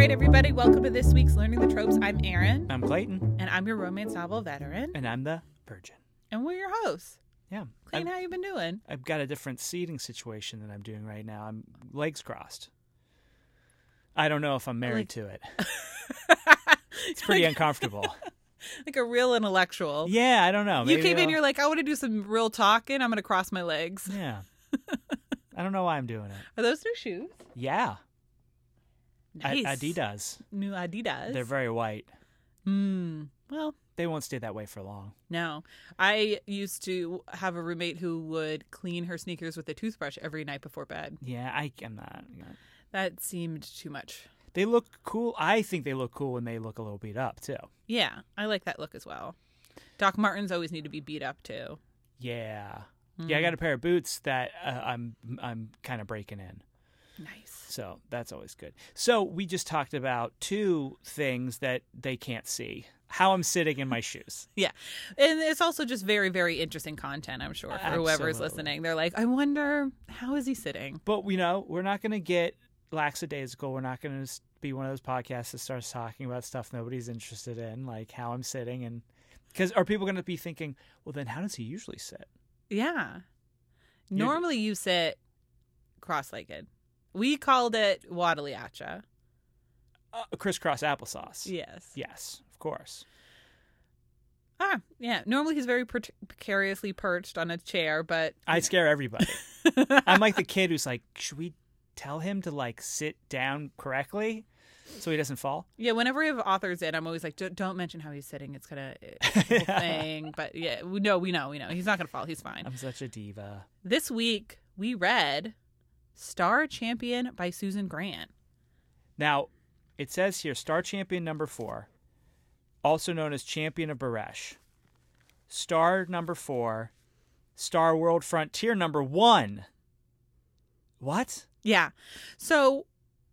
right, everybody, welcome to this week's Learning the Tropes. I'm Erin, I'm Clayton, and I'm your romance novel veteran, and I'm the virgin. and we're your hosts. Yeah, Clayton, I've, how you been doing? I've got a different seating situation that I'm doing right now. I'm legs crossed. I don't know if I'm married Like- to it. It's pretty uncomfortable. Like a real intellectual. Yeah, I don't know. you came in, I'll- you're like, I want to do some real talking. I'm going to cross my legs. Yeah. I don't know why I'm doing it. Are those new shoes? Yeah. Nice. Adidas. New Adidas. They're very white. Hmm. Well, They won't stay that way for long. no. I used to have a roommate who would clean her sneakers with a toothbrush every night before bed. Yeah, I, I'm not. That seemed too much. They look cool. I think they look cool when they look a little beat up too. Yeah, I like that look as well. Doc Martens always need to be beat up too. Yeah. Hmm. Yeah, I got a pair of boots that uh, I'm I'm kind of breaking in. Nice. So that's always good. So we just talked about two things that they can't see. How I'm sitting in my shoes. Yeah. And it's also just very, very interesting content, I'm sure, for whoever's listening. They're like, I wonder, how is he sitting? But you know, we're not going to get lackadaisical. We're not going to be one of those podcasts that starts talking about stuff nobody's interested in, like how I'm sitting and because are people going to be thinking, well, then how does he usually sit? Yeah. You're- Normally you sit cross legged. We called it Wadaliacha. Uh, crisscross applesauce. Yes. Yes, of course. Ah, yeah. Normally he's very per- precariously perched on a chair, but I scare everybody. I'm like the kid who's like, should we tell him to like sit down correctly so he doesn't fall? yeah, whenever we have authors in, I'm always like, "Don't- don't mention how he's sitting. It's gonna it's thing. But yeah, we know, we know, we know. He's not gonna fall. He's fine. I'm such a diva. This week we read Star Champion by Susan Grant. Now, it says here Star Champion number four, also known as Champion of Baresh. Star number four, Star World Frontier number one. What? Yeah. So,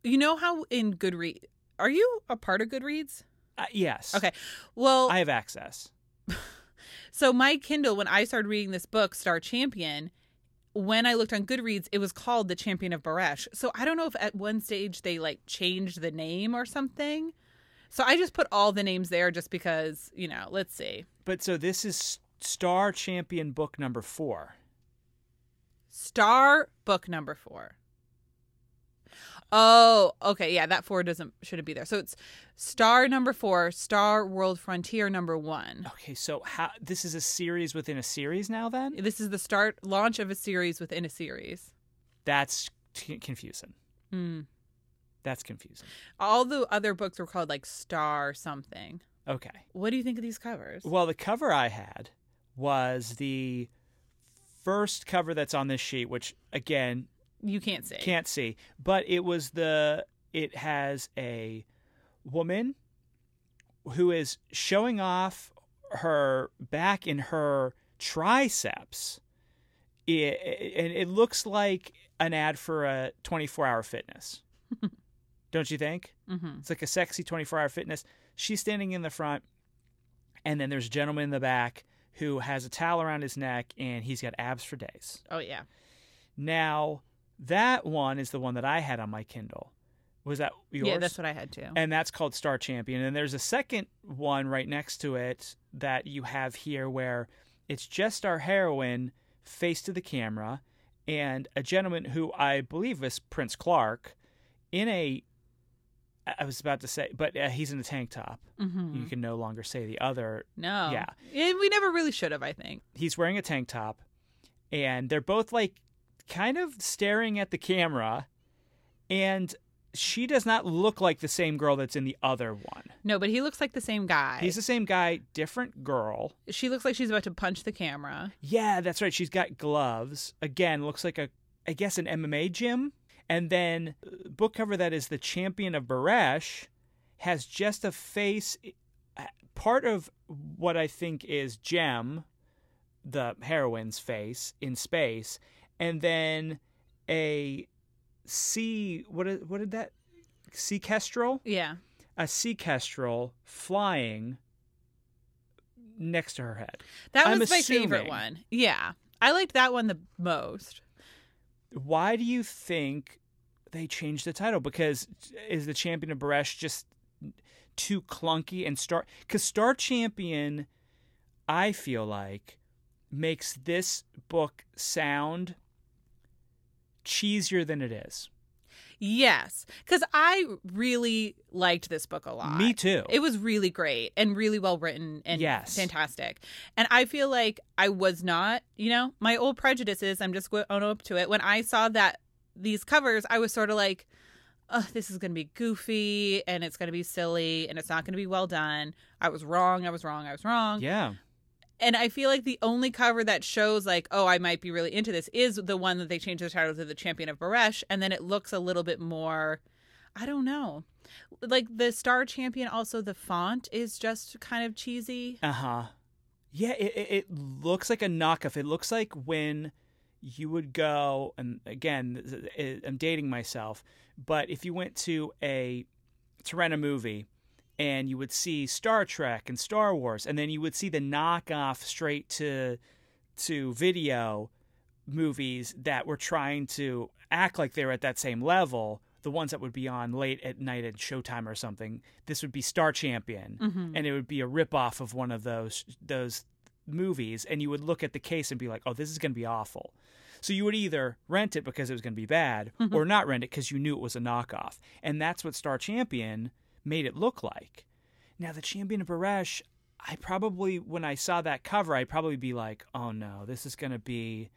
you know how in Goodreads, are you a part of Goodreads? Uh, yes. Okay. Well, I have access. so my Kindle, when I started reading this book, Star Champion, when I looked on Goodreads, it was called The Champion of Baresh. So I don't know if at one stage they like changed the name or something. So I just put all the names there just because, you know, let's see. But so this is Star Champion book number four. Star book number four. Oh, okay. Yeah, that four doesn't shouldn't be there. So it's Star number four, Star World Frontier number one. Okay, so how this is a series within a series now then? This is the start launch of a series within a series. That's t- confusing. Hmm. That's confusing. All the other books were called like Star something. Okay. What do you think of these covers? Well, the cover I had was the first cover that's on this sheet, which again You can't see. can't see, but it was the it has a woman who is showing off her back in her triceps. It, and it looks like an ad for a 24-hour fitness. Don't you think? Mm-hmm. It's like a sexy 24 hour fitness. She's standing in the front, and then there's a gentleman in the back who has a towel around his neck and he's got abs for days. Oh yeah. Now, that one is the one that I had on my Kindle. Was that yours? Yeah, that's what I had too. and that's called Star Champion. And there's a second one right next to it that you have here where it's just our heroine face to the camera and a gentleman who I believe is Prince Clark in a I was about to say, but uh, he's in a tank top. mm-hmm. You can no longer say the other. No. Yeah. And we never really should have, I think. He's wearing a tank top, and they're both like kind of staring at the camera, and she does not look like the same girl that's in the other one. No, but he looks like the same guy. He's the same guy, different girl. she looks like she's about to punch the camera. Yeah, that's right. She's got gloves. Again, looks like a, I guess, an MMA gym. And then uh, book cover that is the champion of Baresh has just a face. uh, Part of what I think is Jem, the heroine's face in space, and then a sea. What is, what did that? Sea kestrel. Yeah. A sea kestrel flying next to her head. That I'm was my favorite one. Yeah. I liked that one the most. why do you think they changed the title because is the champion of Baresh just too clunky and Star because Star Champion, I feel like makes this book sound cheesier than it is. Yes, because I really liked this book a lot. Me too. It was really great and really well written and Yes. fantastic. And I feel like I was not, you know, my old prejudices. I'm just going to own up to it. When I saw that these covers, I was sort of like, oh, this is going to be goofy and it's going to be silly and it's not going to be well done. I was wrong. I was wrong. I was wrong. yeah. And I feel like the only cover that shows like, oh, I might be really into this is the one that they changed the title to the Champion of Baresh, and then it looks a little bit more. I don't know. Like the Star Champion, also the font is just kind of cheesy. Uh huh. Yeah, it, it, looks like a knockoff. It looks like when you would go, and again, I'm dating myself, but if you went to a to rent a movie and you would see Star Trek and Star Wars, and then you would see the knockoff straight to to video movies that were trying to act like they were at that same level. The ones that would be on late at night at Showtime or something. This would be Star Champion, Mm-hmm. and it would be a ripoff of one of those those movies. And you would look at the case and be like, "Oh, this is going to be awful." So you would either rent it because it was going to be bad, or not rent it because you knew it was a knockoff. And that's what Star Champion made it look like. Now the Champion of Baresh, I probably when I saw that cover, I'd probably be like, "Oh no, this is going to be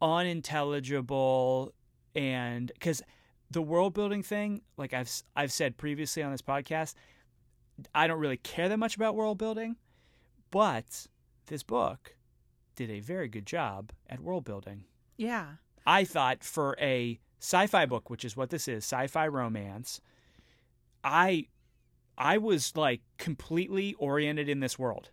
unintelligible," and because the world building thing, like I've I've said previously on this podcast, I don't really care that much about world building, but this book did a very good job at world building. Yeah. I thought for a sci-fi book, which is what this is, sci-fi romance, I I was like completely oriented in this world.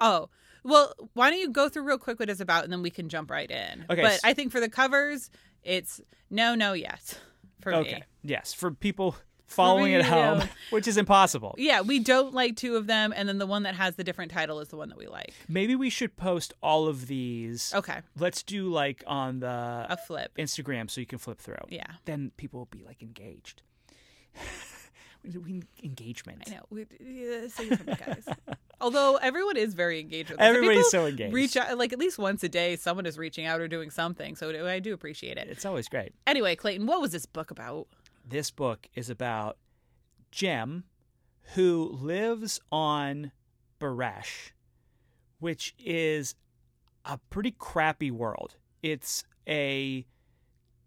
Oh, well, why don't you go through real quick what it's about and then we can jump right in. Okay, But I think for the covers, it's no, no, yes for okay. me. Yes, for people following at home, which is impossible. Yeah, we don't like two of them, and then the one that has the different title is the one that we like. Maybe we should post all of these. Okay, Let's do like on the a flip. Instagram so you can flip through. Yeah, Then people will be like engaged. engagement. I know. We, yeah, say guys. Although everyone is very engaged with us. Everybody's people so engaged. Reach out like at least once a day. Someone is reaching out or doing something, so I do appreciate it. It's always great. Anyway, Clayton, what was this book about? this book is about Jem, who lives on Baresh, which is a pretty crappy world. It's a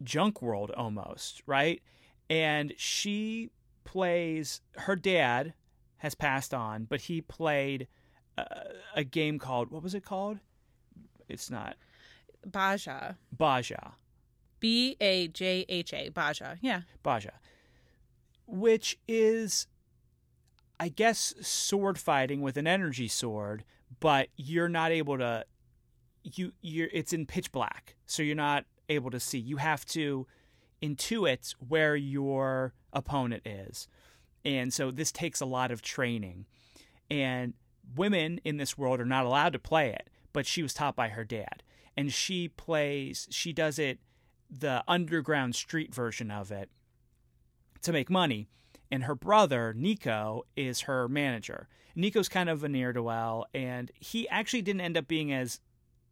junk world almost, right? And she plays, her dad has passed on, but he played a, a game called, what was it called? It's not Bajha. Bajha. B A J H A. Bajha. Yeah. Bajha, which is, I guess, sword fighting with an energy sword, but you're not able to. You you're it's in pitch black, so you're not able to see. You have to intuit where your opponent is, and so this takes a lot of training. And women in this world are not allowed to play it, but she was taught by her dad, and she plays. She does it the underground street version of it to make money. And her brother, Nico, is her manager. Nico's kind of a ne'er do well, and he actually didn't end up being as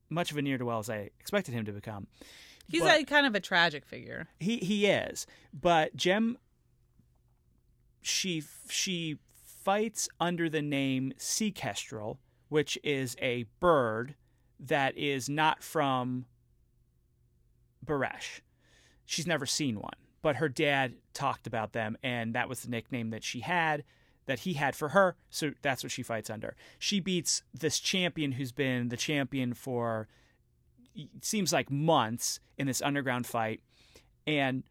much of a ne'er do well as I expected him to become. He's But- a kind of a tragic figure. He he is, but Jem she she fights under the name sea kestrel, which is a bird that is not from Baresh. She's never seen one, but her dad talked about them, and that was the nickname that she had, that he had for her. So that's what she fights under. She beats this champion who's been the champion for seems like months in this underground fight, and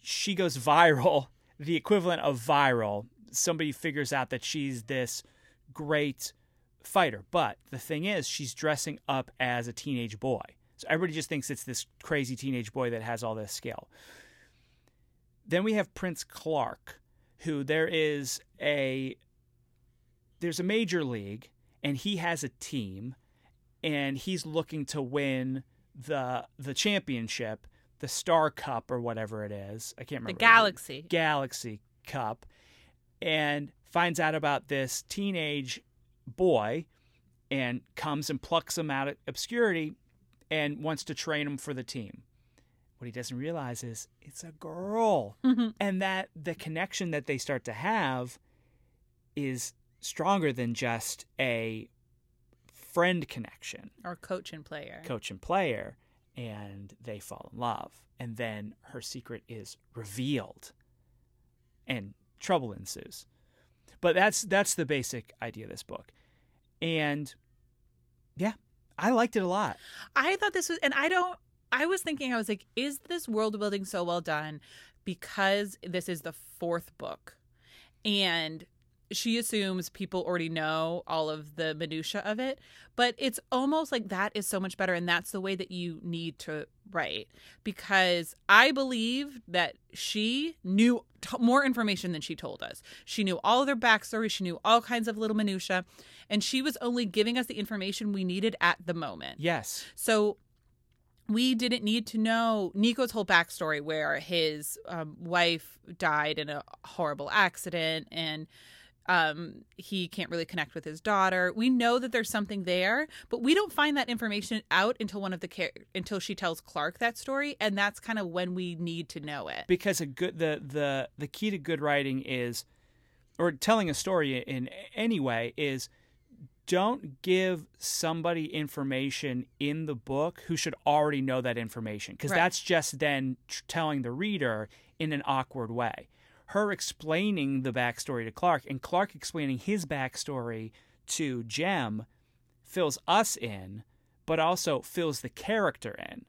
she goes viral, the equivalent of viral. Somebody figures out that she's this great fighter, but the thing is, she's dressing up as a teenage boy. So everybody just thinks it's this crazy teenage boy that has all this skill. Then we have Prince Clark, who there is a there's a major league and he has a team and he's looking to win the the championship, the Star Cup or whatever it is. I can't remember. The. Galaxy. Galaxy Cup and finds out about this teenage boy and comes and plucks him out of obscurity and wants to train him for the team. What he doesn't realize is it's a girl. Mhm. And that the connection that they start to have is stronger than just a friend connection Or coach and player. coach and player and they fall in love. And then her secret is revealed and trouble ensues. But that's that's the basic idea of this book. And yeah i liked it a lot. I thought this was, and I don't, I was thinking, I was like, is this world building so well done because this is the fourth book? And she assumes people already know all of the minutia of it, but it's almost like that is so much better. And that's the way that you need to write because I believe that she knew t- more information than she told us. She knew all of their backstory, she knew all kinds of little minutia, and she was only giving us the information we needed at the moment. yes So we didn't need to know Nico's whole backstory, where his um, wife died in a horrible accident and um, he can't really connect with his daughter. We know that there's something there, but we don't find that information out until one of the char- until she tells Clark that story, and that's kind of when we need to know it. because a good the the the key to good writing is or telling a story in any way is don't give somebody information in the book who should already know that information because Right. that's just then tr- telling the reader in an awkward way her explaining the backstory to clark and clark explaining his backstory to jem fills us in but also fills the character in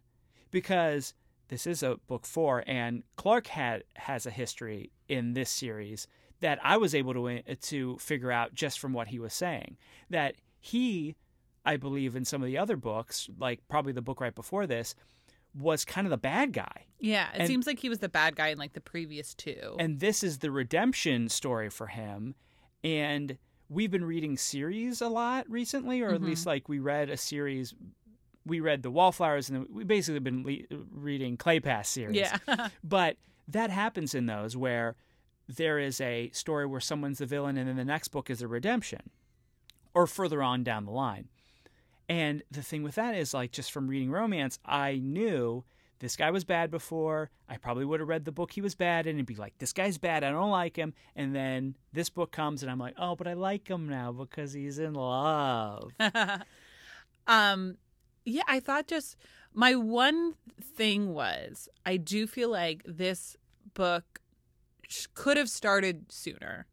because this is a book four, and Clark had has a history in this series that I was able to uh, to figure out just from what he was saying. That he, I believe, in some of the other books, like probably the book right before this, was kind of the bad guy, Yeah, it And- seems like he was the bad guy in like the previous two. and this is the redemption story for him. And we've been reading series a lot recently, or at Mhm. least like we read a series. We read the Wallflowers, and we basically been le- reading Kleypas series. yeah, But that happens in those where there is a story where someone's the villain and then the next book is a redemption or further on down the line. And the thing with that is like just from reading romance, I knew this guy was bad before. I probably would have read the book he was bad in and be like, this guy's bad. I don't like him. And then this book comes and I'm like, oh, but I like him now because he's in love. um yeah i thought just my one thing was i do feel like this book could have started sooner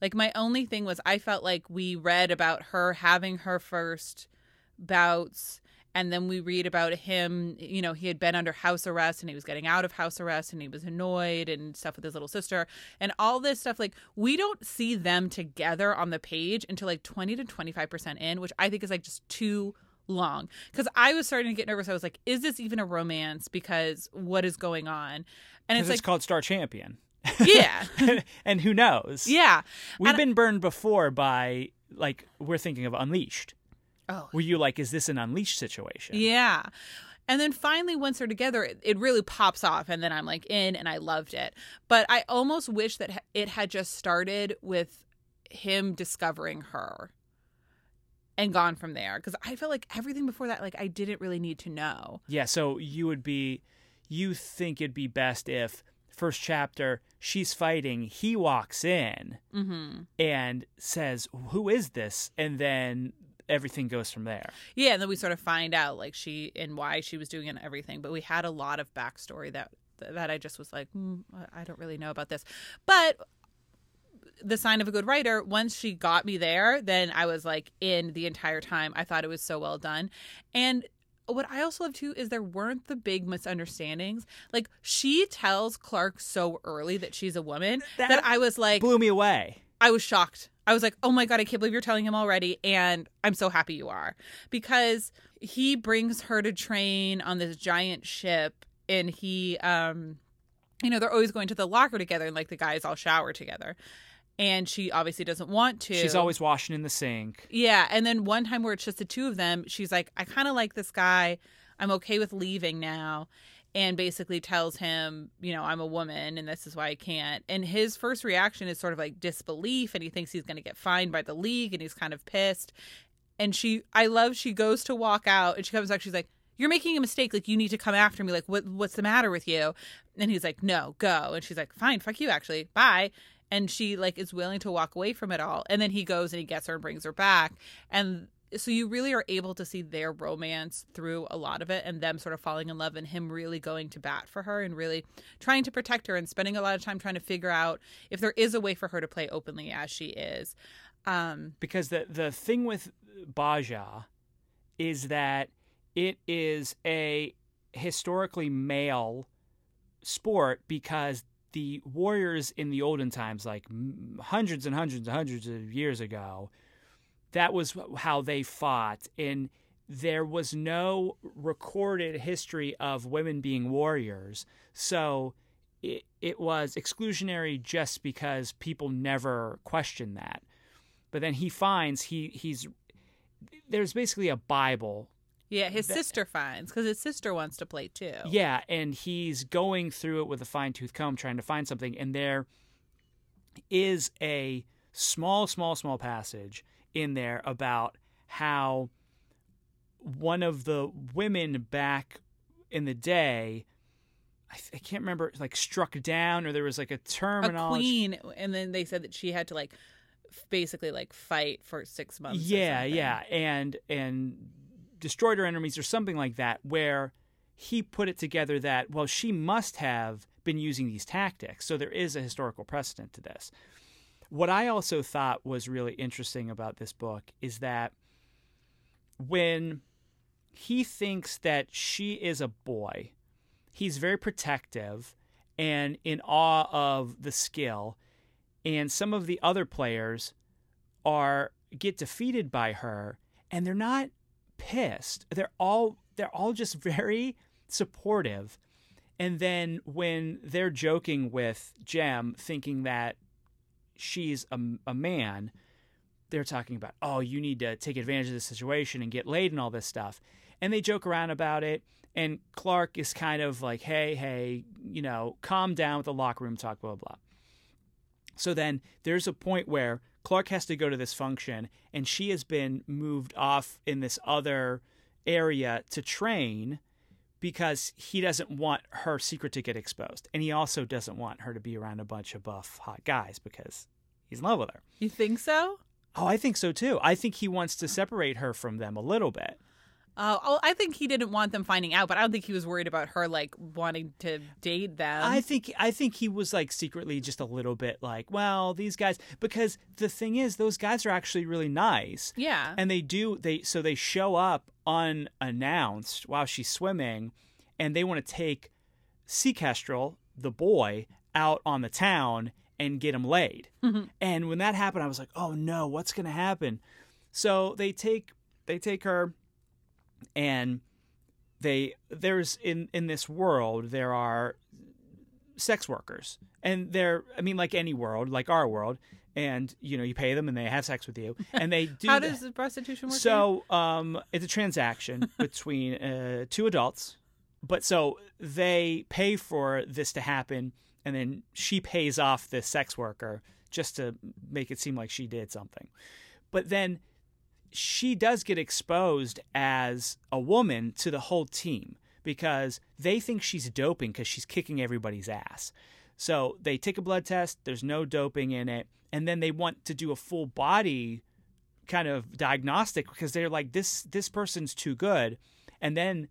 like my only thing was i felt like we read about her having her first bouts and then we read about him you know he had been under house arrest and he was getting out of house arrest and he was annoyed and stuff with his little sister and all this stuff like we don't see them together on the page until like 20 to 25% in which i think is like just too long because i was starting to get nervous i was like is this even a romance because what is going on and it's it's, like called Star Champion. yeah and who knows? yeah We've And- been burned before by, like, we're thinking of Unleashed. Oh Were you like, is this an Unleashed situation? Yeah. And then finally, once they're together, it, it really pops off. And then I'm like in and I loved it. But I almost wish that it had just started with him discovering her and gone from there. Because I feel like everything before that, like, I didn't really need to know. Yeah, so you would be, you think it'd be best if first chapter she's fighting, he walks in hmm and says, "Who is this?" and then everything goes from there. Yeah. And then we sort of find out, like, she and why she was doing it and everything. But we had a lot of backstory that. That I just was like, mm, I- don't really know about this, but the sign of a good writer once she got me there then i was like in the entire time i thought it was so well done and what i also love too is there weren't the big misunderstandings like she tells clark so early that she's a woman that, That i was like Blew me away. I was shocked. I was like, oh my God, I can't believe you're telling him already. And I'm so happy you are. Because he brings her to train on this giant ship and he, um, you know, they're always going to the locker together and like the guys all shower together. And she obviously doesn't want to. She's always washing in the sink. Yeah. And then one time where it's just the two of them, she's like, I kind of like this guy. I'm okay with leaving now. And basically tells him, you know, I'm a woman and this is why I can't. And his first reaction is sort of like disbelief and he thinks he's going to get fined by the league and he's kind of pissed. And she, I love, she goes to walk out and she comes back. She's like, you're making a mistake. Like, you need to come after me. Like, what, what's the matter with you? And he's like, no, go. And she's like, fine, fuck you, actually. Bye. And she, like, is willing to walk away from it all. And then he goes and he gets her and brings her back. And so you really are able to see their romance through a lot of it and them sort of falling in love and him really going to bat for her and really trying to protect her and spending a lot of time trying to figure out if there is a way for her to play openly as she is. Um, because the the thing with Bajha is that it is a historically male sport because the warriors in the olden times, like hundreds and hundreds and hundreds of years ago, that was how they fought. And there was no recorded history of women being warriors. So it, it was exclusionary just because people never questioned that. But then he finds he he's there's basically a Bible yeah, his that, sister finds because his sister wants to play too. Yeah, and he's going through it with a fine tooth comb trying to find something, and there is a small, small, small passage in there about how one of the women back in the day. I, I can't remember, like struck down, or there was like a terminology. A queen, and then they said that she had to like basically like fight for six months. Yeah, yeah, and and destroyed her enemies or something like that, where he put it together that, well, she must have been using these tactics. So there is a historical precedent to this. What I also thought was really interesting about this book is that when he thinks that she is a boy, he's very protective and in awe of the skill. And some of the other players are get defeated by her and they're not pissed. They're all they're all just very supportive. And then when they're joking with Jem, thinking that she's a, a man, they're talking about, oh, you need to take advantage of the situation and get laid and all this stuff. And they joke around about it. And Clark is kind of like, hey, hey, you know, calm down with the locker room talk, blah, blah, blah. So then there's a point where Clark has to go to this function, and she has been moved off in this other area to train because he doesn't want her secret to get exposed. And he also doesn't want her to be around a bunch of buff, hot guys because he's in love with her. You think so? Oh, I think so too. I think he wants to separate her from them a little bit. Uh, oh, I think he didn't want them finding out, but I don't think he was worried about her like wanting to date them. I think I think he was like secretly just a little bit like, well, these guys because the thing is those guys are actually really nice. Yeah. And they do they so they show up unannounced while she's swimming and they want to take Sea Kestrel, the boy, out on the town and get him laid. and when that happened, I was like, "Oh no, what's going to happen?" So they take they take her and they there's in in this world there are sex workers. And they're i mean like any world like our world and you know you pay them and they have sex with you. And they do how does the prostitution work so um it's a transaction between uh, two adults. But so they pay for this to happen and then she pays off the sex worker just to make it seem like she did something. But then she does get exposed as a woman to the whole team because they think she's doping because she's kicking everybody's ass. So they take a blood test, there's no doping in it, and then they want to do a full body kind of diagnostic because they're like this this person's too good. And then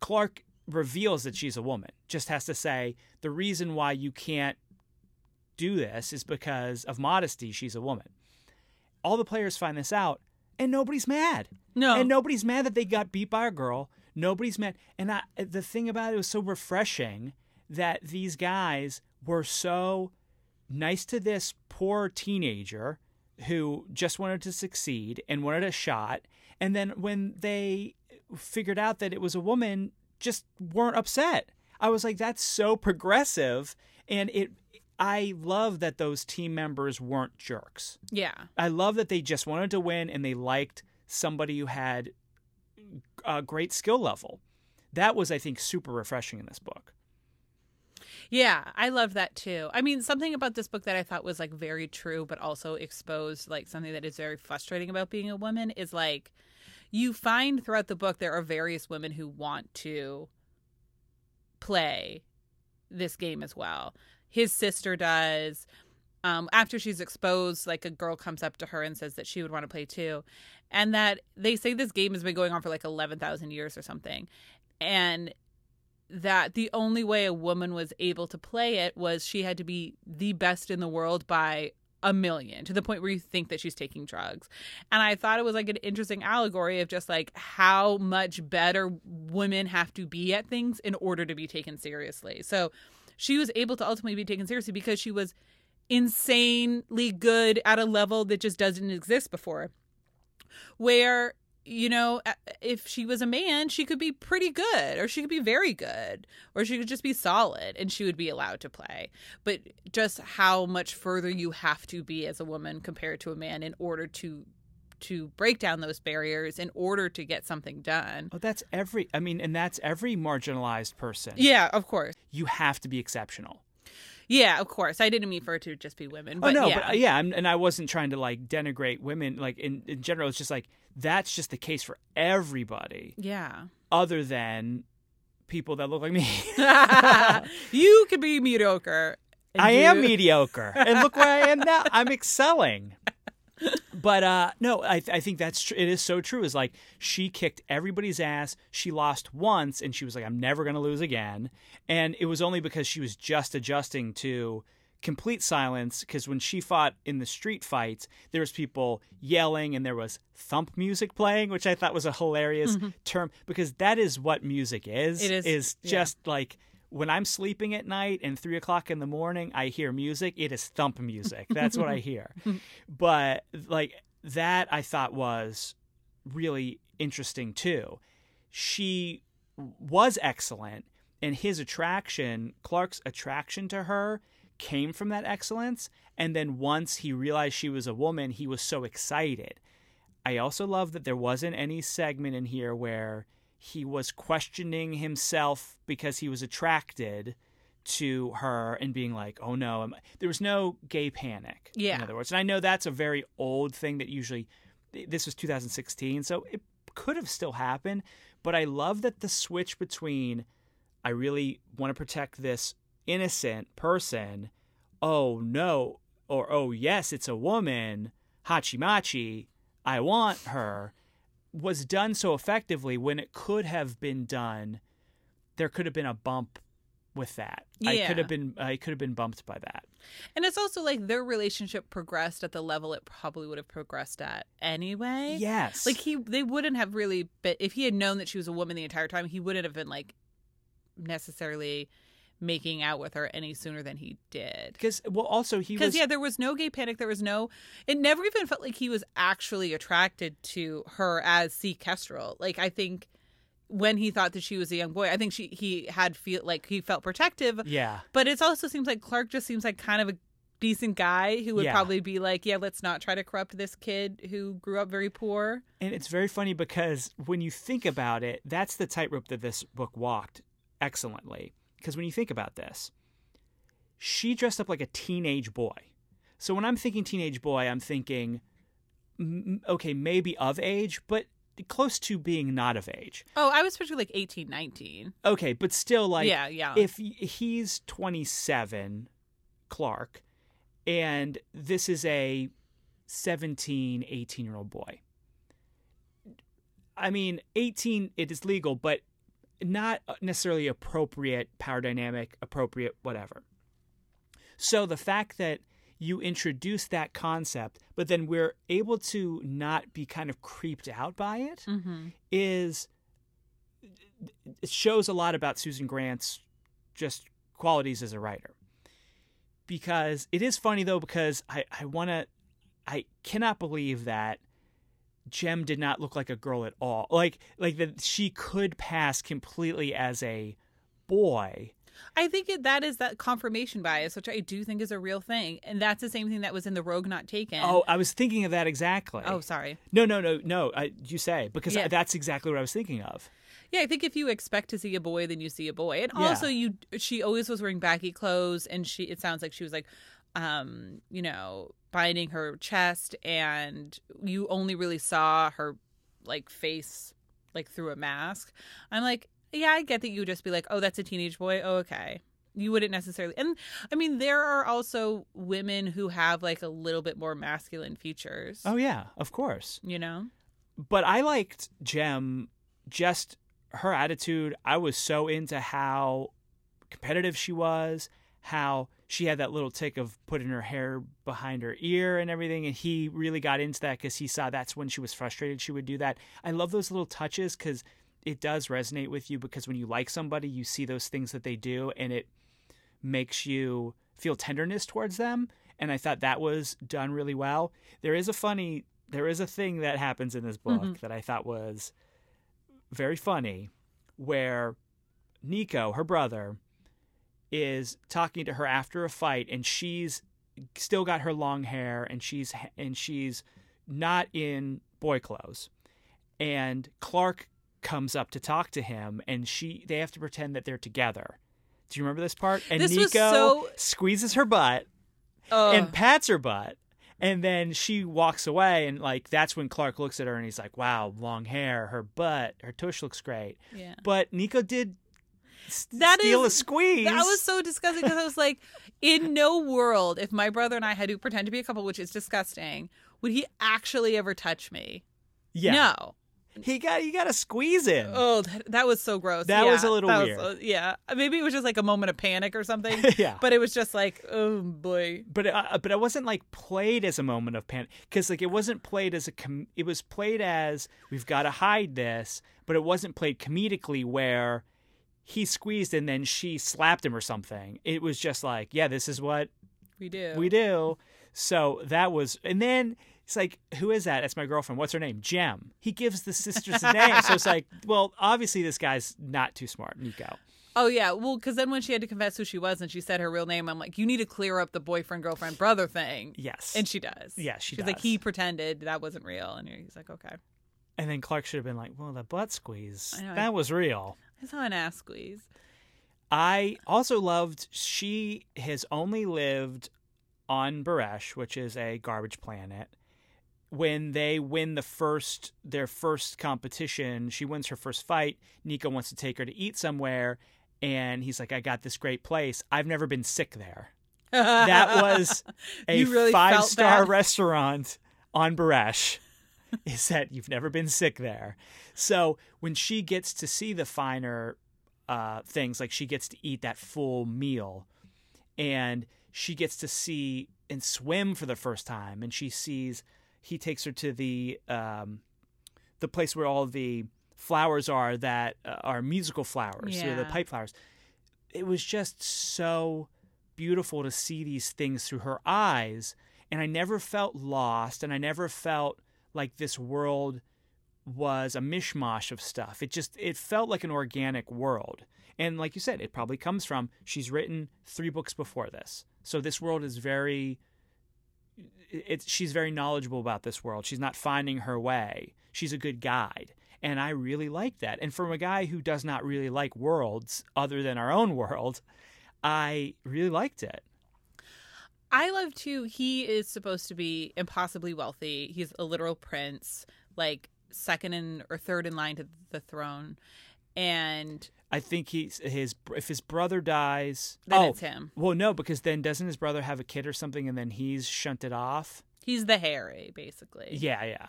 Clark reveals that she's a woman. Just has to say the reason why you can't do this is because of modesty, she's a woman all the players find this out and nobody's mad. No. And nobody's mad that they got beat by a girl. Nobody's mad. And I, the thing about it was so refreshing that these guys were so nice to this poor teenager who just wanted to succeed and wanted a shot. And then when they figured out that it was a woman, just weren't upset. I was like, that's so progressive. And it I love that those team members weren't jerks. Yeah. I love that they just wanted to win and they liked somebody who had a great skill level. that was, I think, super refreshing in this book. Yeah, I love that too. I mean, something about this book that I thought was like very true, but also exposed like something that is very frustrating about being a woman is like you find throughout the book there are various women who want to play this game as well. His sister does. Um, after she's exposed, like a girl comes up to her and says that she would want to play too. And that they say this game has been going on for like 11,000 years or something. And that the only way a woman was able to play it was she had to be the best in the world by a million to the point where you think that she's taking drugs. And I thought it was like an interesting allegory of just like how much better women have to be at things in order to be taken seriously. So she was able to ultimately be taken seriously because she was insanely good at a level that just doesn't exist before. Where you know, if she was a man, she could be pretty good, or she could be very good, or she could just be solid and she would be allowed to play. But just how much further you have to be as a woman compared to a man in order to to break down those barriers in order to get something done. Oh, that's every I mean, and that's every marginalized person. Yeah, of course. You have to be exceptional. Yeah, of course. I didn't mean for it to just be women. But oh no, yeah. but uh, yeah, I'm, and I wasn't trying to like denigrate women. Like in in general, it's just like that's just the case for everybody. Yeah. Other than people that look like me. you could be mediocre. I do... am mediocre, and look where I am now. I'm excelling but uh, no, I, th- I think that's tr- it is so true. Is like she kicked everybody's ass. She lost once, and she was like, "I'm never going to lose again." And it was only because she was just adjusting to complete silence. Because when she fought in the street fights, there was people yelling, and there was thump music playing, which I thought was a hilarious mm-hmm. term because that is what music is. It is, is just yeah. like when I'm sleeping at night and three o'clock in the morning, I hear music. It is thump music. That's what I hear. But like that, I thought was really interesting too. She was excellent, and his attraction, Clark's attraction to her, came from that excellence. And then once he realized she was a woman, he was so excited. I also love that there wasn't any segment in here where he was questioning himself because he was attracted to her and being like, "Oh no!" There was no gay panic. Yeah. In other words, and I know that's a very old thing that usually. This was 2016, so it could have still happened. But I love that the switch between, I really want to protect this innocent person. Oh no, or oh yes, it's a woman. Hachi machi. I want her was done so effectively when it could have been done there could have been a bump with that. Yeah. I could have been I could have been bumped by that. And it's also like their relationship progressed at the level it probably would have progressed at anyway. Yes. Like he they wouldn't have really been if he had known that she was a woman the entire time, he wouldn't have been like necessarily making out with her any sooner than he did. Because well, also he because yeah, there was no gay panic. There was no. It never even felt like he was actually attracted to her as Sea Kestrel. Like I think when he thought that she was a young boy, I think she he had feel like he felt protective. Yeah, but it also seems like Clark just seems like kind of a decent guy who would yeah. probably be like, yeah, let's not try to corrupt this kid who grew up very poor. And it's very funny because when you think about it, that's the tightrope that this book walked excellently because when you think about this, she dressed up like a teenage boy. So when I'm thinking teenage boy, I'm thinking, okay, maybe of age, but close to being not of age. Oh, I was picturing like 18, 19. Okay, but still like yeah, yeah. if he's 27, Clark, and this is a 17, 18 year old boy. I mean, 18 it is legal, but not necessarily appropriate power dynamic, appropriate whatever. So the fact that you introduce that concept, but then we're able to not be kind of creeped out by it, mm-hmm. is it shows a lot about Susan Grant's just qualities as a writer. Because it is funny though, because I, I wanna I cannot believe that Jem did not look like a girl at all. Like like that she could pass completely as a boy. I think it, that is that confirmation bias, which I do think is a real thing, and that's the same thing that was in the Rogue Not Taken. Oh, I was thinking of that exactly. Oh, sorry. No, no, no, no. I, you say because yeah. that's exactly what I was thinking of. Yeah, I think if you expect to see a boy, then you see a boy. And Yeah. also you she always was wearing baggy clothes and she it sounds like she was like um, you know, binding her chest and you only really saw her like face like through a mask. I'm like, yeah, I get that you would just be like, "Oh, that's a teenage boy." Oh, okay. You wouldn't necessarily. And I mean, there are also women who have like a little bit more masculine features. Oh yeah, of course. You know? But I liked Jem just her attitude. I was so into how competitive she was, how she had that little tick of putting her hair behind her ear and everything. And he really got into that because he saw that's when she was frustrated. She would do that. I love those little touches because it does resonate with you because when you like somebody, you see those things that they do and it makes you feel tenderness towards them. And I thought that was done really well. There is a funny, there is a thing that happens in this book Mhm. that I thought was very funny where Nico, her brother, is talking to her after a fight and she's still got her long hair and she's and she's not in boy clothes. And Clark comes up to talk to him and she they have to pretend that they're together. Do you remember this part? And This Nico so- squeezes her butt and pats her butt. And then she walks away, and like that's when Clark looks at her and he's like, "Wow, long hair, her butt, her tush looks great." yeah. But Nico did That steal is- a squeeze. That was so disgusting because I was like, in no world, if my brother and I had to pretend to be a couple, which is disgusting, would he actually ever touch me? yeah. No. He got you got to squeeze him. Oh, that, that was so gross. That Yeah, was a little that was weird. yeah. Maybe it was just like a moment of panic or something. yeah. but it was just like, oh boy. but it, uh, but it wasn't like played as a moment of panic because like it wasn't played as a com- it was played as we've got to hide this, but it wasn't played comedically where he squeezed and then she slapped him or something. It was just like, yeah, this is what We do. we do. So that was, and then it's like, who is that? That's my girlfriend. What's her name? Jem. He gives the sisters a name. so it's like, well, obviously this guy's not too smart, Nico. Oh yeah, well, because then when she had to confess who she was and she said her real name, I'm like, you need to clear up the boyfriend, girlfriend, brother thing. Yes. And she does. Yeah, she She's like, he pretended that wasn't real, and he's like, okay. and then Clark should have been like, well, the butt squeeze, I know, I- that was real. I saw an ass squeeze. I also loved she has only lived on Baresh, which is a garbage planet. When they win the first their first competition, she wins her first fight. Nico wants to take her to eat somewhere, and he's like, "I got this great place. I've never been sick there." That was a really five star that? restaurant on Baresh. Is that you've never been sick there? So when she gets to see the finer uh, things, like she gets to eat that full meal, and she gets to see and swim for the first time, and she sees he takes her to the um, the place where all the flowers are that uh, are musical flowers, so the pipe flowers. It was just so beautiful to see these things through her eyes, and I never felt lost, and I never felt like this world was a mishmash of stuff. It just it felt like an organic world. And like you said, it probably comes from she's written 3 books before this. So this world is very it's she's very knowledgeable about this world. She's not finding her way. She's a good guide. And I really like that. And from a guy who does not really like worlds other than our own world, I really liked it. I love too. He is supposed to be impossibly wealthy. He's a literal prince, like second in or third in line to the throne, and I think he's his if his brother dies, then oh, it's him. Well, no, because then doesn't his brother have a kid or something, and then he's shunted off? He's the Harry, basically. Yeah, yeah.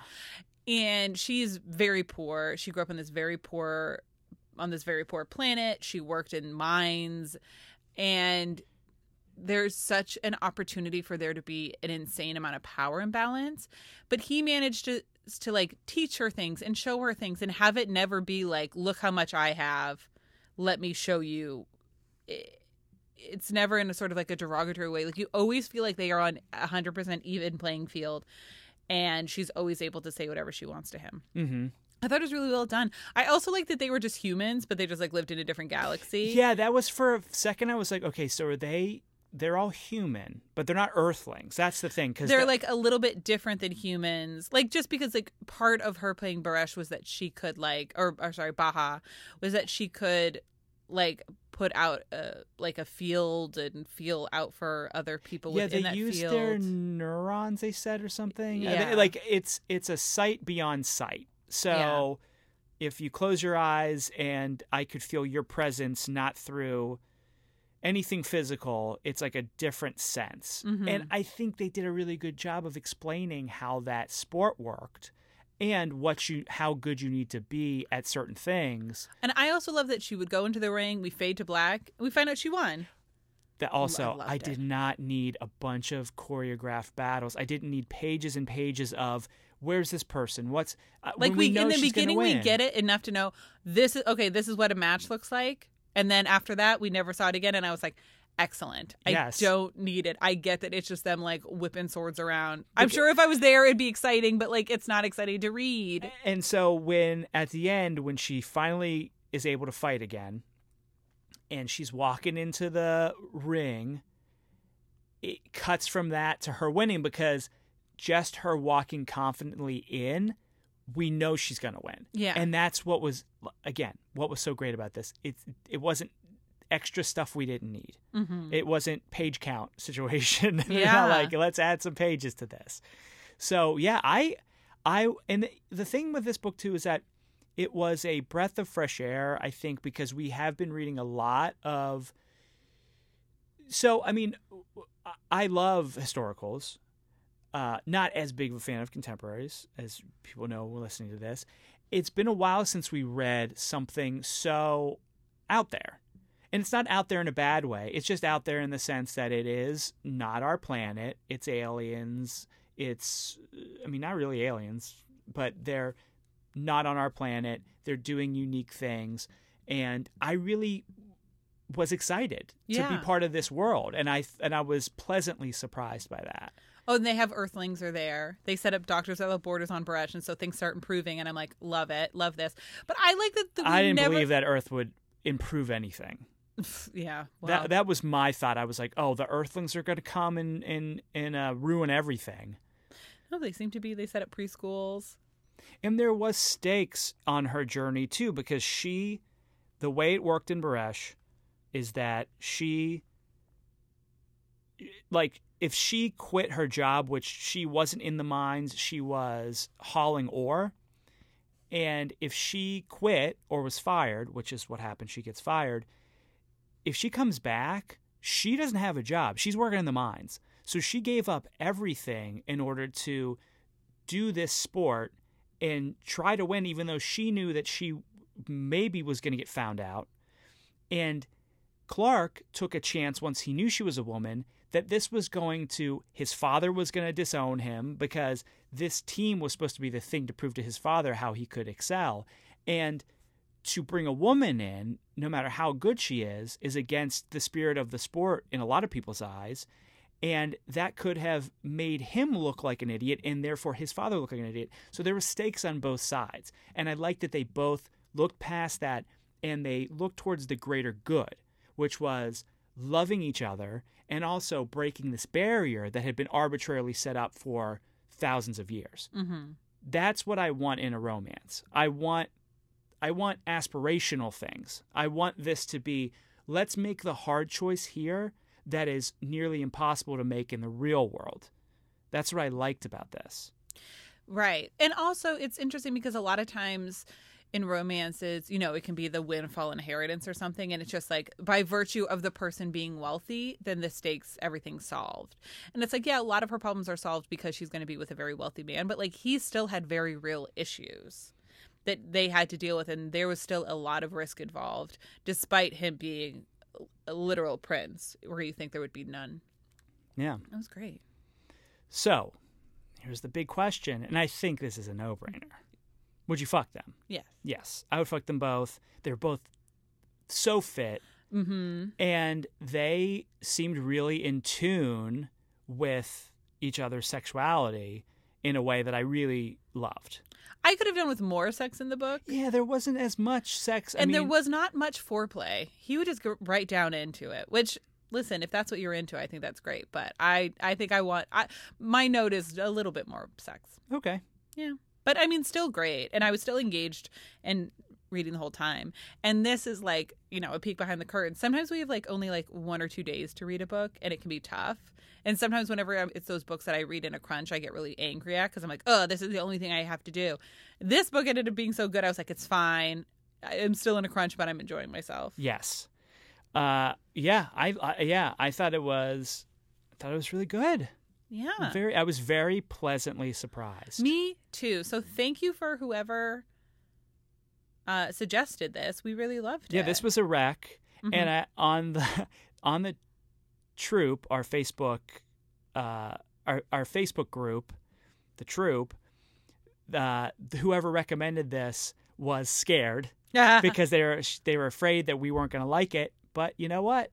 and she's very poor. She grew up on this very poor on this very poor planet. She worked in mines and there's such an opportunity for there to be an insane amount of power imbalance, but he managed to to like teach her things and show her things and have it never be like look how much I have. Let me show you. It's never in a sort of like a derogatory way. Like you always feel like they are on a 100% even playing field and she's always able to say whatever she wants to him. Mm-hmm. I thought it was really well done. I also like that they were just humans, but they just like lived in a different galaxy. Yeah, that was for a second. I was like, okay, so are they they're all human, but they're not Earthlings. That's the thing because they're like a little bit different than humans. Like just because like part of her playing Baresh was that she could like, or, or sorry, Bajha was that she could like put out a like a field and feel out for other people yeah, within they use field. their neurons. They said or something. Uh, they- Yeah. like it's it's a sight beyond sight. So if you close your eyes and I could feel your presence, not through anything physical, it's like a different sense. Mhm. And I think they did a really good job of explaining how that sport worked and what you how good you need to be at certain things. And I also love that she would go into the ring, we fade to black, we find out she won. That also, I it. did not need a bunch of choreographed battles. I didn't need pages and pages of where's this person, what's uh, Like when we, in the beginning we get it enough to know this is okay, this is what a match looks like. And then after that we never saw it again and I was like Excellent. Yes. I don't need it. I get that it's just them like whipping swords around. I'm sure if I was there, it'd be exciting, but like it's not exciting to read. And so when at the end, when she finally is able to fight again, and she's walking into the ring, it cuts from that to her winning because just her walking confidently in, we know she's gonna win. Yeah. And that's what was again what was so great about this. It it wasn't extra stuff we didn't need. hmm It wasn't page count situation. Yeah. like let's add some pages to this. So yeah, I I and the thing with this book too is that it was a breath of fresh air, I think, because we have been reading a lot of so I mean I love historicals. Uh, not as big of a fan of contemporaries, as people know listening to this. It's been a while since we read something so out there. And it's not out there in a bad way. It's just out there in the sense that it is not our planet. It's aliens. It's, I mean, not really aliens, but they're not on our planet. They're doing unique things. And I really was excited to be part of this world. And I, and I was pleasantly surprised by that. Oh, and they have Earthlings are there. They set up Doctors at the Borders on Baresh, and so things start improving. And I'm like, love it, love this. But I like that. The, I didn't never... believe that Earth would improve anything. yeah, well, that that was my thought. I was like, oh, the Earthlings are going to come and and and uh, ruin everything. no, they seem to be. They set up preschools. And there was stakes on her journey too, because she, the way it worked in Baresh, is that she, like, if she quit her job, which she wasn't in the mines, she was hauling ore. And if she quit or was fired, which is what happened, she gets fired. If she comes back, she doesn't have a job. She's working in the mines. So she gave up everything in order to do this sport and try to win, even though she knew that she maybe was going to get found out. And Clark took a chance once he knew she was a woman that this was going to, his father was going to disown him because this team was supposed to be the thing to prove to his father how he could excel. And to bring a woman in, no matter how good she is, is against the spirit of the sport in a lot of people's eyes. And that could have made him look like an idiot and therefore his father look like an idiot. So there were stakes on both sides. And I like that they both looked past that and they looked towards the greater good, which was loving each other and also breaking this barrier that had been arbitrarily set up for thousands of years. Mm-hmm. That's what I want in a romance. I want I want aspirational things. I want this to be let's make the hard choice here that is nearly impossible to make in the real world. That's what I liked about this. Right. And also, it's interesting because a lot of times in romances, you know, it can be the windfall inheritance or something. And it's just like by virtue of the person being wealthy, then the stakes, everything's solved. And it's like, yeah, a lot of her problems are solved because she's going to be with a very wealthy man, but like he still had very real issues that they had to deal with. And there was still a lot of risk involved, despite him being a literal prince, where you think there would be none. Yeah. That was great. So, here's the big question, and I think this is a no-brainer. Would you fuck them? Yes. Yes, I would fuck them both. They're both so fit Mm-hmm. and they seemed really in tune with each other's sexuality in a way that I really loved. I could have done with more sex in the book. Yeah, there wasn't as much sex. I and there was not much foreplay. He would just go right down into it, which listen, if that's what you're into, I think that's great. But I, I think I want I, my note is a little bit more sex. Okay. But I mean, still great. And I was still engaged and reading the whole time. And this is like, you know, a peek behind the curtain. Sometimes we have like only like one or two days to read a book and it can be tough. And sometimes whenever I'm, it's those books that I read in a crunch, I get really angry at because I'm like, oh, this is the only thing I have to do. This book ended up being so good. I was like, it's fine. I'm still in a crunch, but I'm enjoying myself. Yes. Uh, yeah. I, I yeah. I thought it was. I thought it was really good. Yeah. Very. I was very pleasantly surprised. Me too. So thank you for whoever uh, suggested this. We really loved Yeah. it. Yeah, this was a wreck, Mhm. and I, on the on the troop, our Facebook, uh, our our Facebook group, the troop, uh, whoever recommended this was scared because they were they were afraid that we weren't going to like it. But you know what?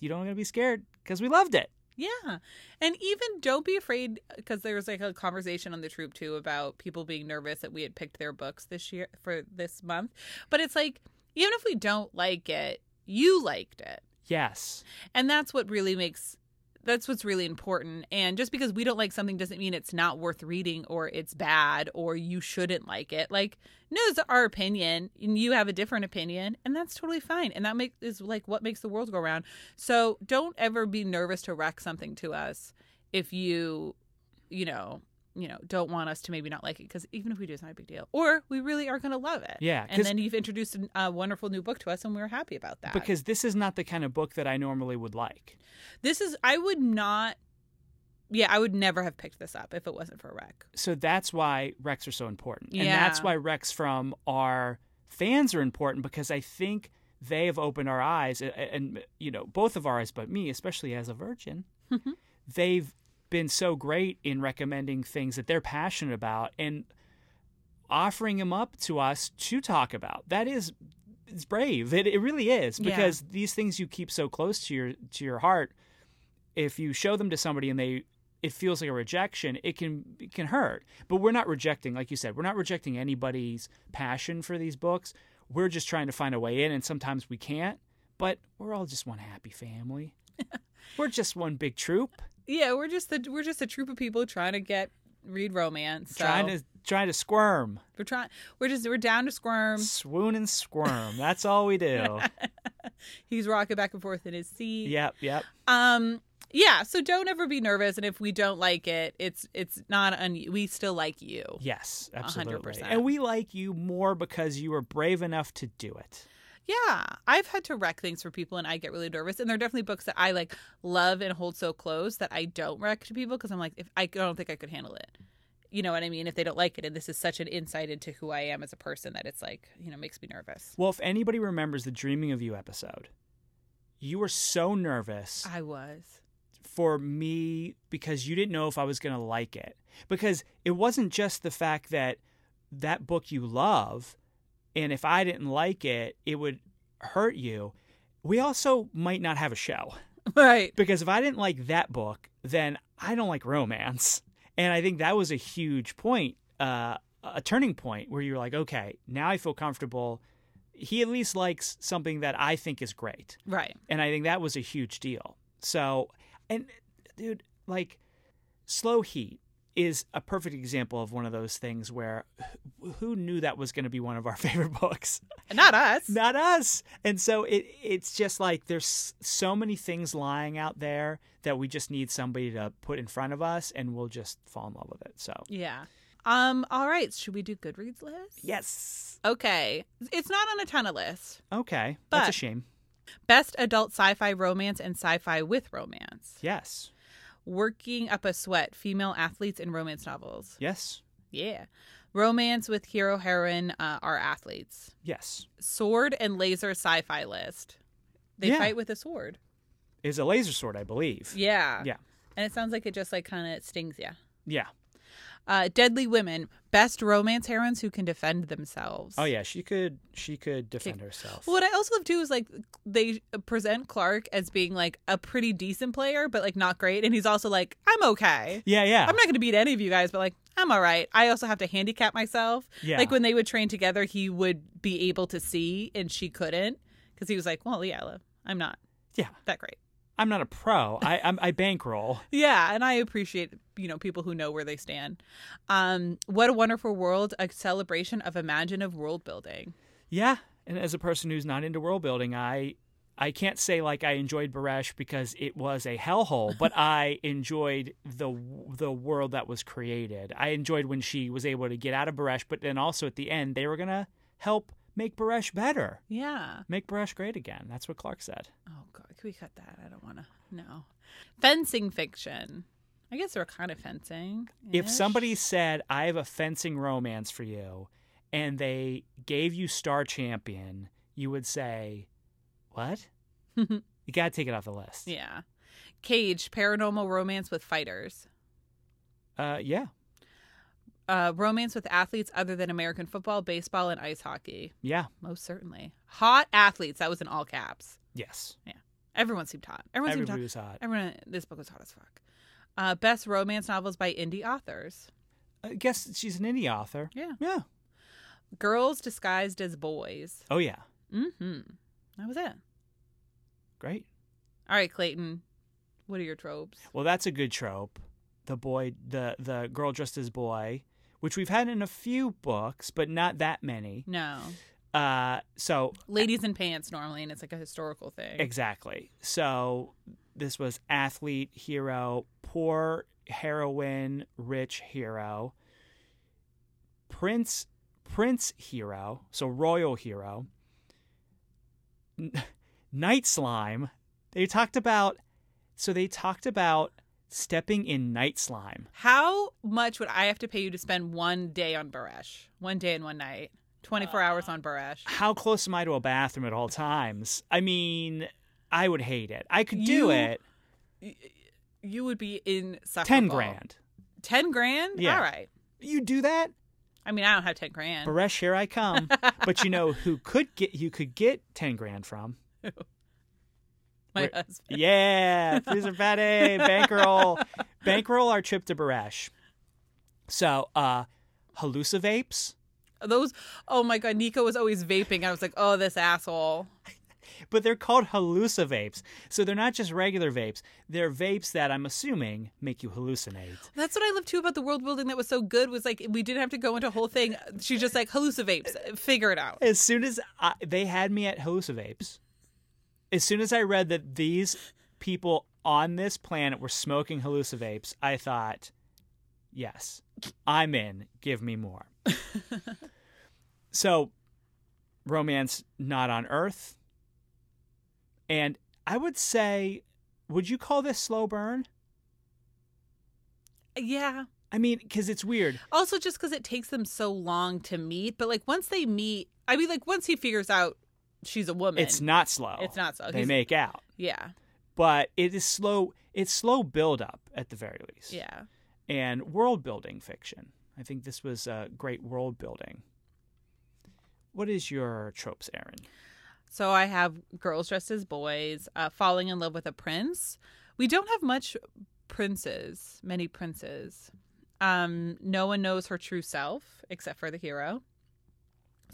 You don't going to be scared because we loved it. Yeah. And even don't be afraid because there was like a conversation on the troop too about people being nervous that we had picked their books this year for this month. But it's like, even if we don't like it, you liked it. Yes. And that's what really makes that's what's really important. And just because we don't like something doesn't mean it's not worth reading or it's bad or you shouldn't like it. Like, no, it's our opinion and you have a different opinion and that's totally fine. And that make, is like what makes the world go round. So don't ever be nervous to wreck something to us if you, you know, you know, don't want us to maybe not like it because even if we do, it's not a big deal. Or we really are going to love it. Yeah, And then you've introduced a, wonderful new book to us and we're happy about that. Because this is not the kind of book that I normally would like. This is I would not yeah, I would never have picked this up if it wasn't for Rec. So that's why recs are so important. And that's why recs from our fans are important because I think they have opened our eyes and, and you know, both of our eyes, but me, especially as a virgin, Mhm. they've been so great in recommending things that they're passionate about and offering them up to us to talk about. That is it's brave. It, it really is Yeah. because these things you keep so close to your to your heart, if you show them to somebody and they it feels like a rejection, it can it can hurt. But we're not rejecting, like you said, we're not rejecting anybody's passion for these books. We're just trying to find a way in, and sometimes we can't. But we're all just one happy family. we're just one big troop, Yeah, we're just the we're just a troop of people trying to get read romance. So trying to trying to squirm, we're trying we're just we're down to squirm. swoon and squirm. That's all we do. He's rocking back and forth in his seat. yep, yep. Um yeah, so don't ever be nervous and if we don't like it, it's it's not un- we still like you. Yes, absolutely. 100%. And we like you more because you were brave enough to do it. Yeah, I've had to wreck things for people and I get really nervous. And there are definitely books that I like love and hold so close that I don't wreck to people because I'm like, if I don't think I could handle it. You know what I mean? If they don't like it, and this is such an insight into who I am as a person that it's like, you know, makes me nervous. Well, if anybody remembers the Dreaming of You episode, you were so nervous I was. for me because you didn't know if I was going to like it. Because it wasn't just the fact that that book you love, and if I didn't like it, it would hurt you. We also might not have a show. Right. Because if I didn't like that book, then I don't like romance. And I think that was a huge point, uh, a turning point where you're like, okay, now I feel comfortable. He at least likes something that I think is great. Right. And I think that was a huge deal. So, and dude, like, Slow Heat is a perfect example of one of those things where who knew that was going to be one of our favorite books? Not us. Not us. And so it it's just like there's so many things lying out there that we just need somebody to put in front of us and we'll just fall in love with it. So, Yeah. Um. All right. Should we do Goodreads list? yes. Okay. It's not on a ton of lists. Okay. That's a shame. Best adult sci-fi romance and sci-fi with romance. Yes. Working up a sweat. Female athletes in romance novels. Yes. Yeah. Romance with hero heroine uh, are athletes. Yes. Sword and laser sci-fi list. They Yeah. fight with a sword. Is a laser sword, I believe. Yeah. Yeah. And it sounds like it just like kind of stings you. Yeah. Uh, Deadly Women, best romance heroines who can defend themselves. Oh yeah, she could she could defend herself. What I also love too is like they present Clark as being like a pretty decent player, but like not great, and he's also like, I'm okay. Yeah, yeah. I'm not going to beat any of you guys, but like I'm all right. I also have to handicap myself. Yeah. Like when they would train together, he would be able to see, and she couldn't because he was like, well, yeah, I'm not Yeah. that great. I'm not a pro. I I'm, I bankroll. Yeah, and I appreciate you know people who know where they stand. Um, what a wonderful world! A celebration of imaginative world building. Yeah, and as a person who's not into world building, I I can't say like I enjoyed Baresh because it was a hellhole, but I enjoyed the the world that was created. I enjoyed when she was able to get out of Baresh, but then also at the end they were gonna help make Baresh better, Yeah. make Baresh great again. That's what Clark said. Oh God, can we cut that? I don't want to. No. Fencing fiction. I guess they're kind of fencing. If somebody said, "I have a fencing romance for you," and they gave you Star Champion, you would say, "What?" you gotta take it off the list. yeah. Cage paranormal romance with fighters. Uh, yeah, Uh, romance with athletes other than American football, baseball, and ice hockey. yeah, Most certainly. Hot athletes. That was in all caps. yes. Yeah. Everyone seemed hot. Everyone seemed hot. Everybody was hot. Everyone. This book was hot as fuck. Uh, best romance novels by indie authors. I guess she's an indie author. Yeah. Yeah. Girls disguised as boys. Oh yeah. Mm-hmm. That was it. Great. All right, Clayton. What are your tropes? Well, that's a good trope. The boy, the the girl dressed as boy, which we've had in a few books, but not that many. No. Uh, so Ladies in pants normally, and it's like a historical thing. exactly. So this was athlete, hero, poor heroine, rich hero, prince, prince hero. So royal hero. N- Night slime. They talked about. So they talked about stepping in night slime. How much would I have to pay you to spend one day on Baresh? One day and one night. 24 hours on Baresh. how close am I to a bathroom at all times? I mean, I would hate it. I could do You- it. You would be insufferable. Ten grand. 10 grand? Yeah. All right. You do that? I mean, I don't have 10 grand. Baresh, here I come. but you know who could get you could get ten grand from? My Wait. husband. Yeah, Freezer Patty, bankroll, bankroll our trip to Baresh. So, uh, hallucivapes, Those, oh my God, Nico was always vaping. I was like, oh, this asshole. but they're called hallucivapes. So they're not just regular vapes. They're vapes that I'm assuming make you hallucinate. That's what I love too about the world building that was so good was like, we didn't have to go into a whole thing. She's just like, hallucivapes, figure it out. As soon as I, they had me at hallucivapes, as soon as I read that these people on this planet were smoking hallucivapes, I thought, yes, I'm in. Give me more. so, romance not on Earth. And I would say, would you call this slow burn? Yeah. I mean, because it's weird. Also, just because it takes them so long to meet, but like once they meet, I mean, like once he figures out she's a woman, It's not slow. It's not slow. They He's- make out. Yeah. But it is slow. It's slow build up at the very least. Yeah. and world building fiction. I think this was uh, great world building. What is your tropes, Aaron? So I have girls dressed as boys, uh, falling in love with a prince. We don't have much princes, many princes. Um, no one knows her true self except for the hero.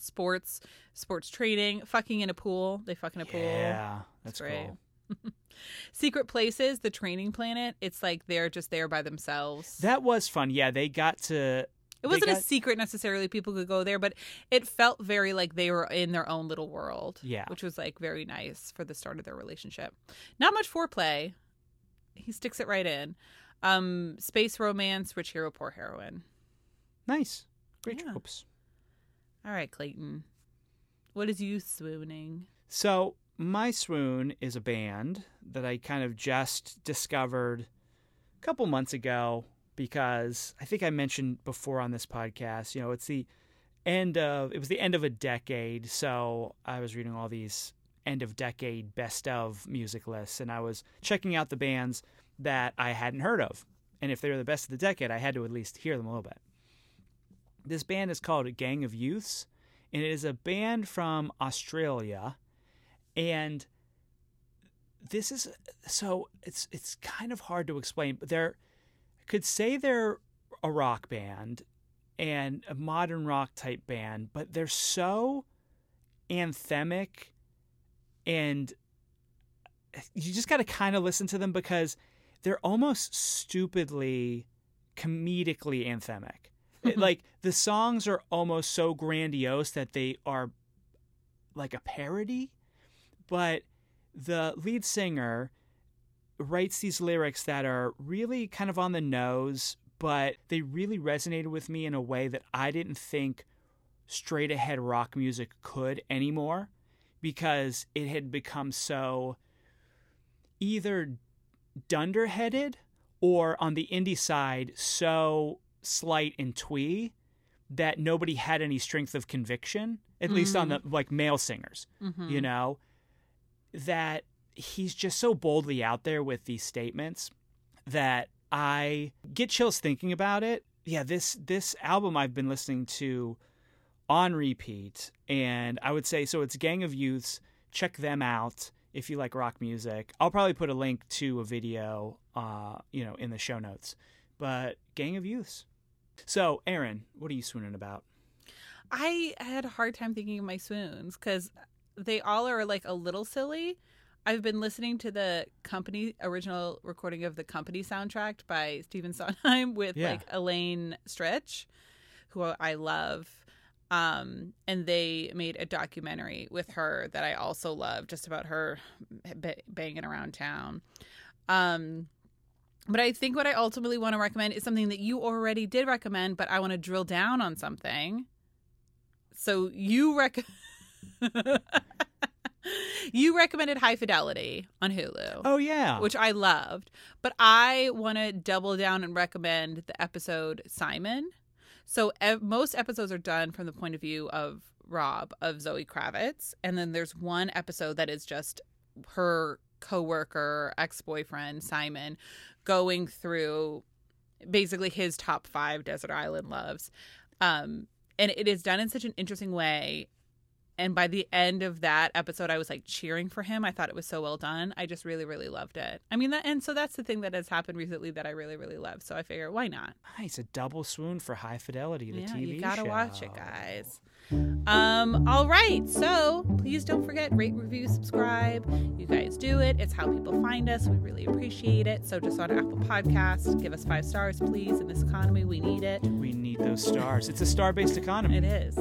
Sports, sports trading, fucking in a pool. They fuck in a pool. Yeah, that's great. cool. Secret places, the training planet. It's like they're just there by themselves. That was fun. Yeah, they got to. It wasn't a secret necessarily. People could go there, but it felt very like they were in their own little world. Yeah. Which was like very nice for the start of their relationship. Not much foreplay. He sticks it right in. Um, space romance, rich hero, poor heroine. Nice. Great Yeah. tropes. All right, Clayton. What is you swooning? So, My Swoon is a band that I kind of just discovered a couple months ago because I think I mentioned before on this podcast, you know, it's the end of it was the end of a decade, so I was reading all these end of decade best of music lists and I was checking out the bands that I hadn't heard of. And if they were the best of the decade, I had to at least hear them a little bit. This band is called Gang of Youths, and it is a band from Australia and this is so it's it's kind of hard to explain but they're I could say they're a rock band and a modern rock type band but they're so anthemic and you just got to kind of listen to them because they're almost stupidly comedically anthemic. It- like the songs are almost so grandiose that they are like a parody, but the lead singer writes these lyrics that are really kind of on the nose, but they really resonated with me in a way that I didn't think straight ahead rock music could anymore because it had become so either dunderheaded or on the indie side so slight and twee that nobody had any strength of conviction at least on the like male singers Mhm. you know that he's just so boldly out there with these statements that I get chills thinking about it. Yeah, this this album I've been listening to on repeat and I would say so it's Gang of Youths. Check them out if you like rock music. I'll probably put a link to a video uh, you know, in the show notes. But Gang of Youths. So, Aaron, what are you swooning about? I had a hard time thinking of my swoons because they all are like a little silly. I've been listening to the company original recording of the company soundtrack by Stephen Sondheim with Yeah. like Elaine Stritch, who I love. Um, and they made a documentary with her that I also love, just about her b- banging around town. Um, but I think what I ultimately want to recommend is something that you already did recommend, but I want to drill down on something. So you rec you recommended High Fidelity on Hulu, Oh yeah. which I loved, but I want to double down and recommend the episode Simon. So ev- most episodes are done from the point of view of Rob of Zoe Kravitz, and then there's one episode that is just her coworker, ex-boyfriend Simon going through basically his top 5 desert island loves. Um and it is done in such an interesting way and by the end of that episode i was like cheering for him. I thought it was so well done. I just really really loved it. I mean that and so that's the thing that has happened recently that i really really love. So i figure why not? Nice, a double swoon for High Fidelity, the yeah TV you gotta show. watch it guys. Um all right. So please don't forget rate review subscribe. You guys do it. It's how people find us. We really appreciate it. So just on apple podcast give us five stars please. In this economy we need it. We need those stars. It's a star-based economy. It is.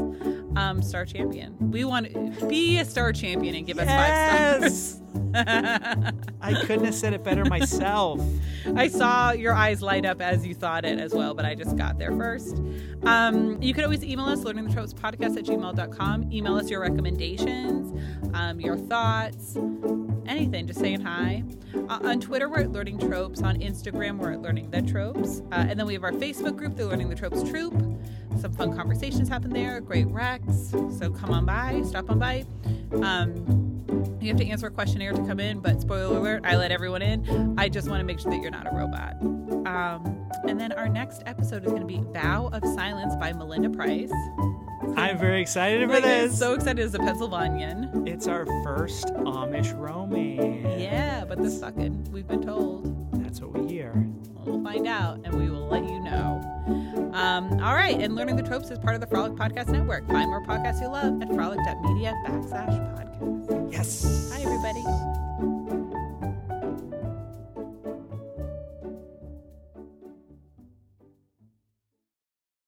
Um, star champion. We want to be a star champion and give us five stars. I couldn't have said it better myself. I saw your eyes light up as you thought it as well, but I just got there first. Um, you can always email us, learning the tropes podcast at gmail.com. Email us your recommendations, um, your thoughts, anything, just saying hi. Uh, on Twitter, we're at Learning Tropes. On Instagram, we're at Learning the Tropes. Uh, and then we have our Facebook group, the Learning the Tropes Troop. Some fun conversations happen there, great recs. So come on by, stop on by. Um, you have to answer a questionnaire to come in, but spoiler alert, I let everyone in. I just want to make sure that you're not a robot. Um, and then our next episode is going to be Vow of Silence by Melinda Price. I'm very excited for Like, I'm this. so excited as a Pennsylvanian. it's our first Amish romance. Yeah, but this fucking, we've been told. That's what we hear. We'll find out and we will let you know. Um, all right, and Learning the Tropes is part of the Frolic Podcast Network. Find more podcasts you love at frolic.media backslash podcast. Yes. Hi, everybody.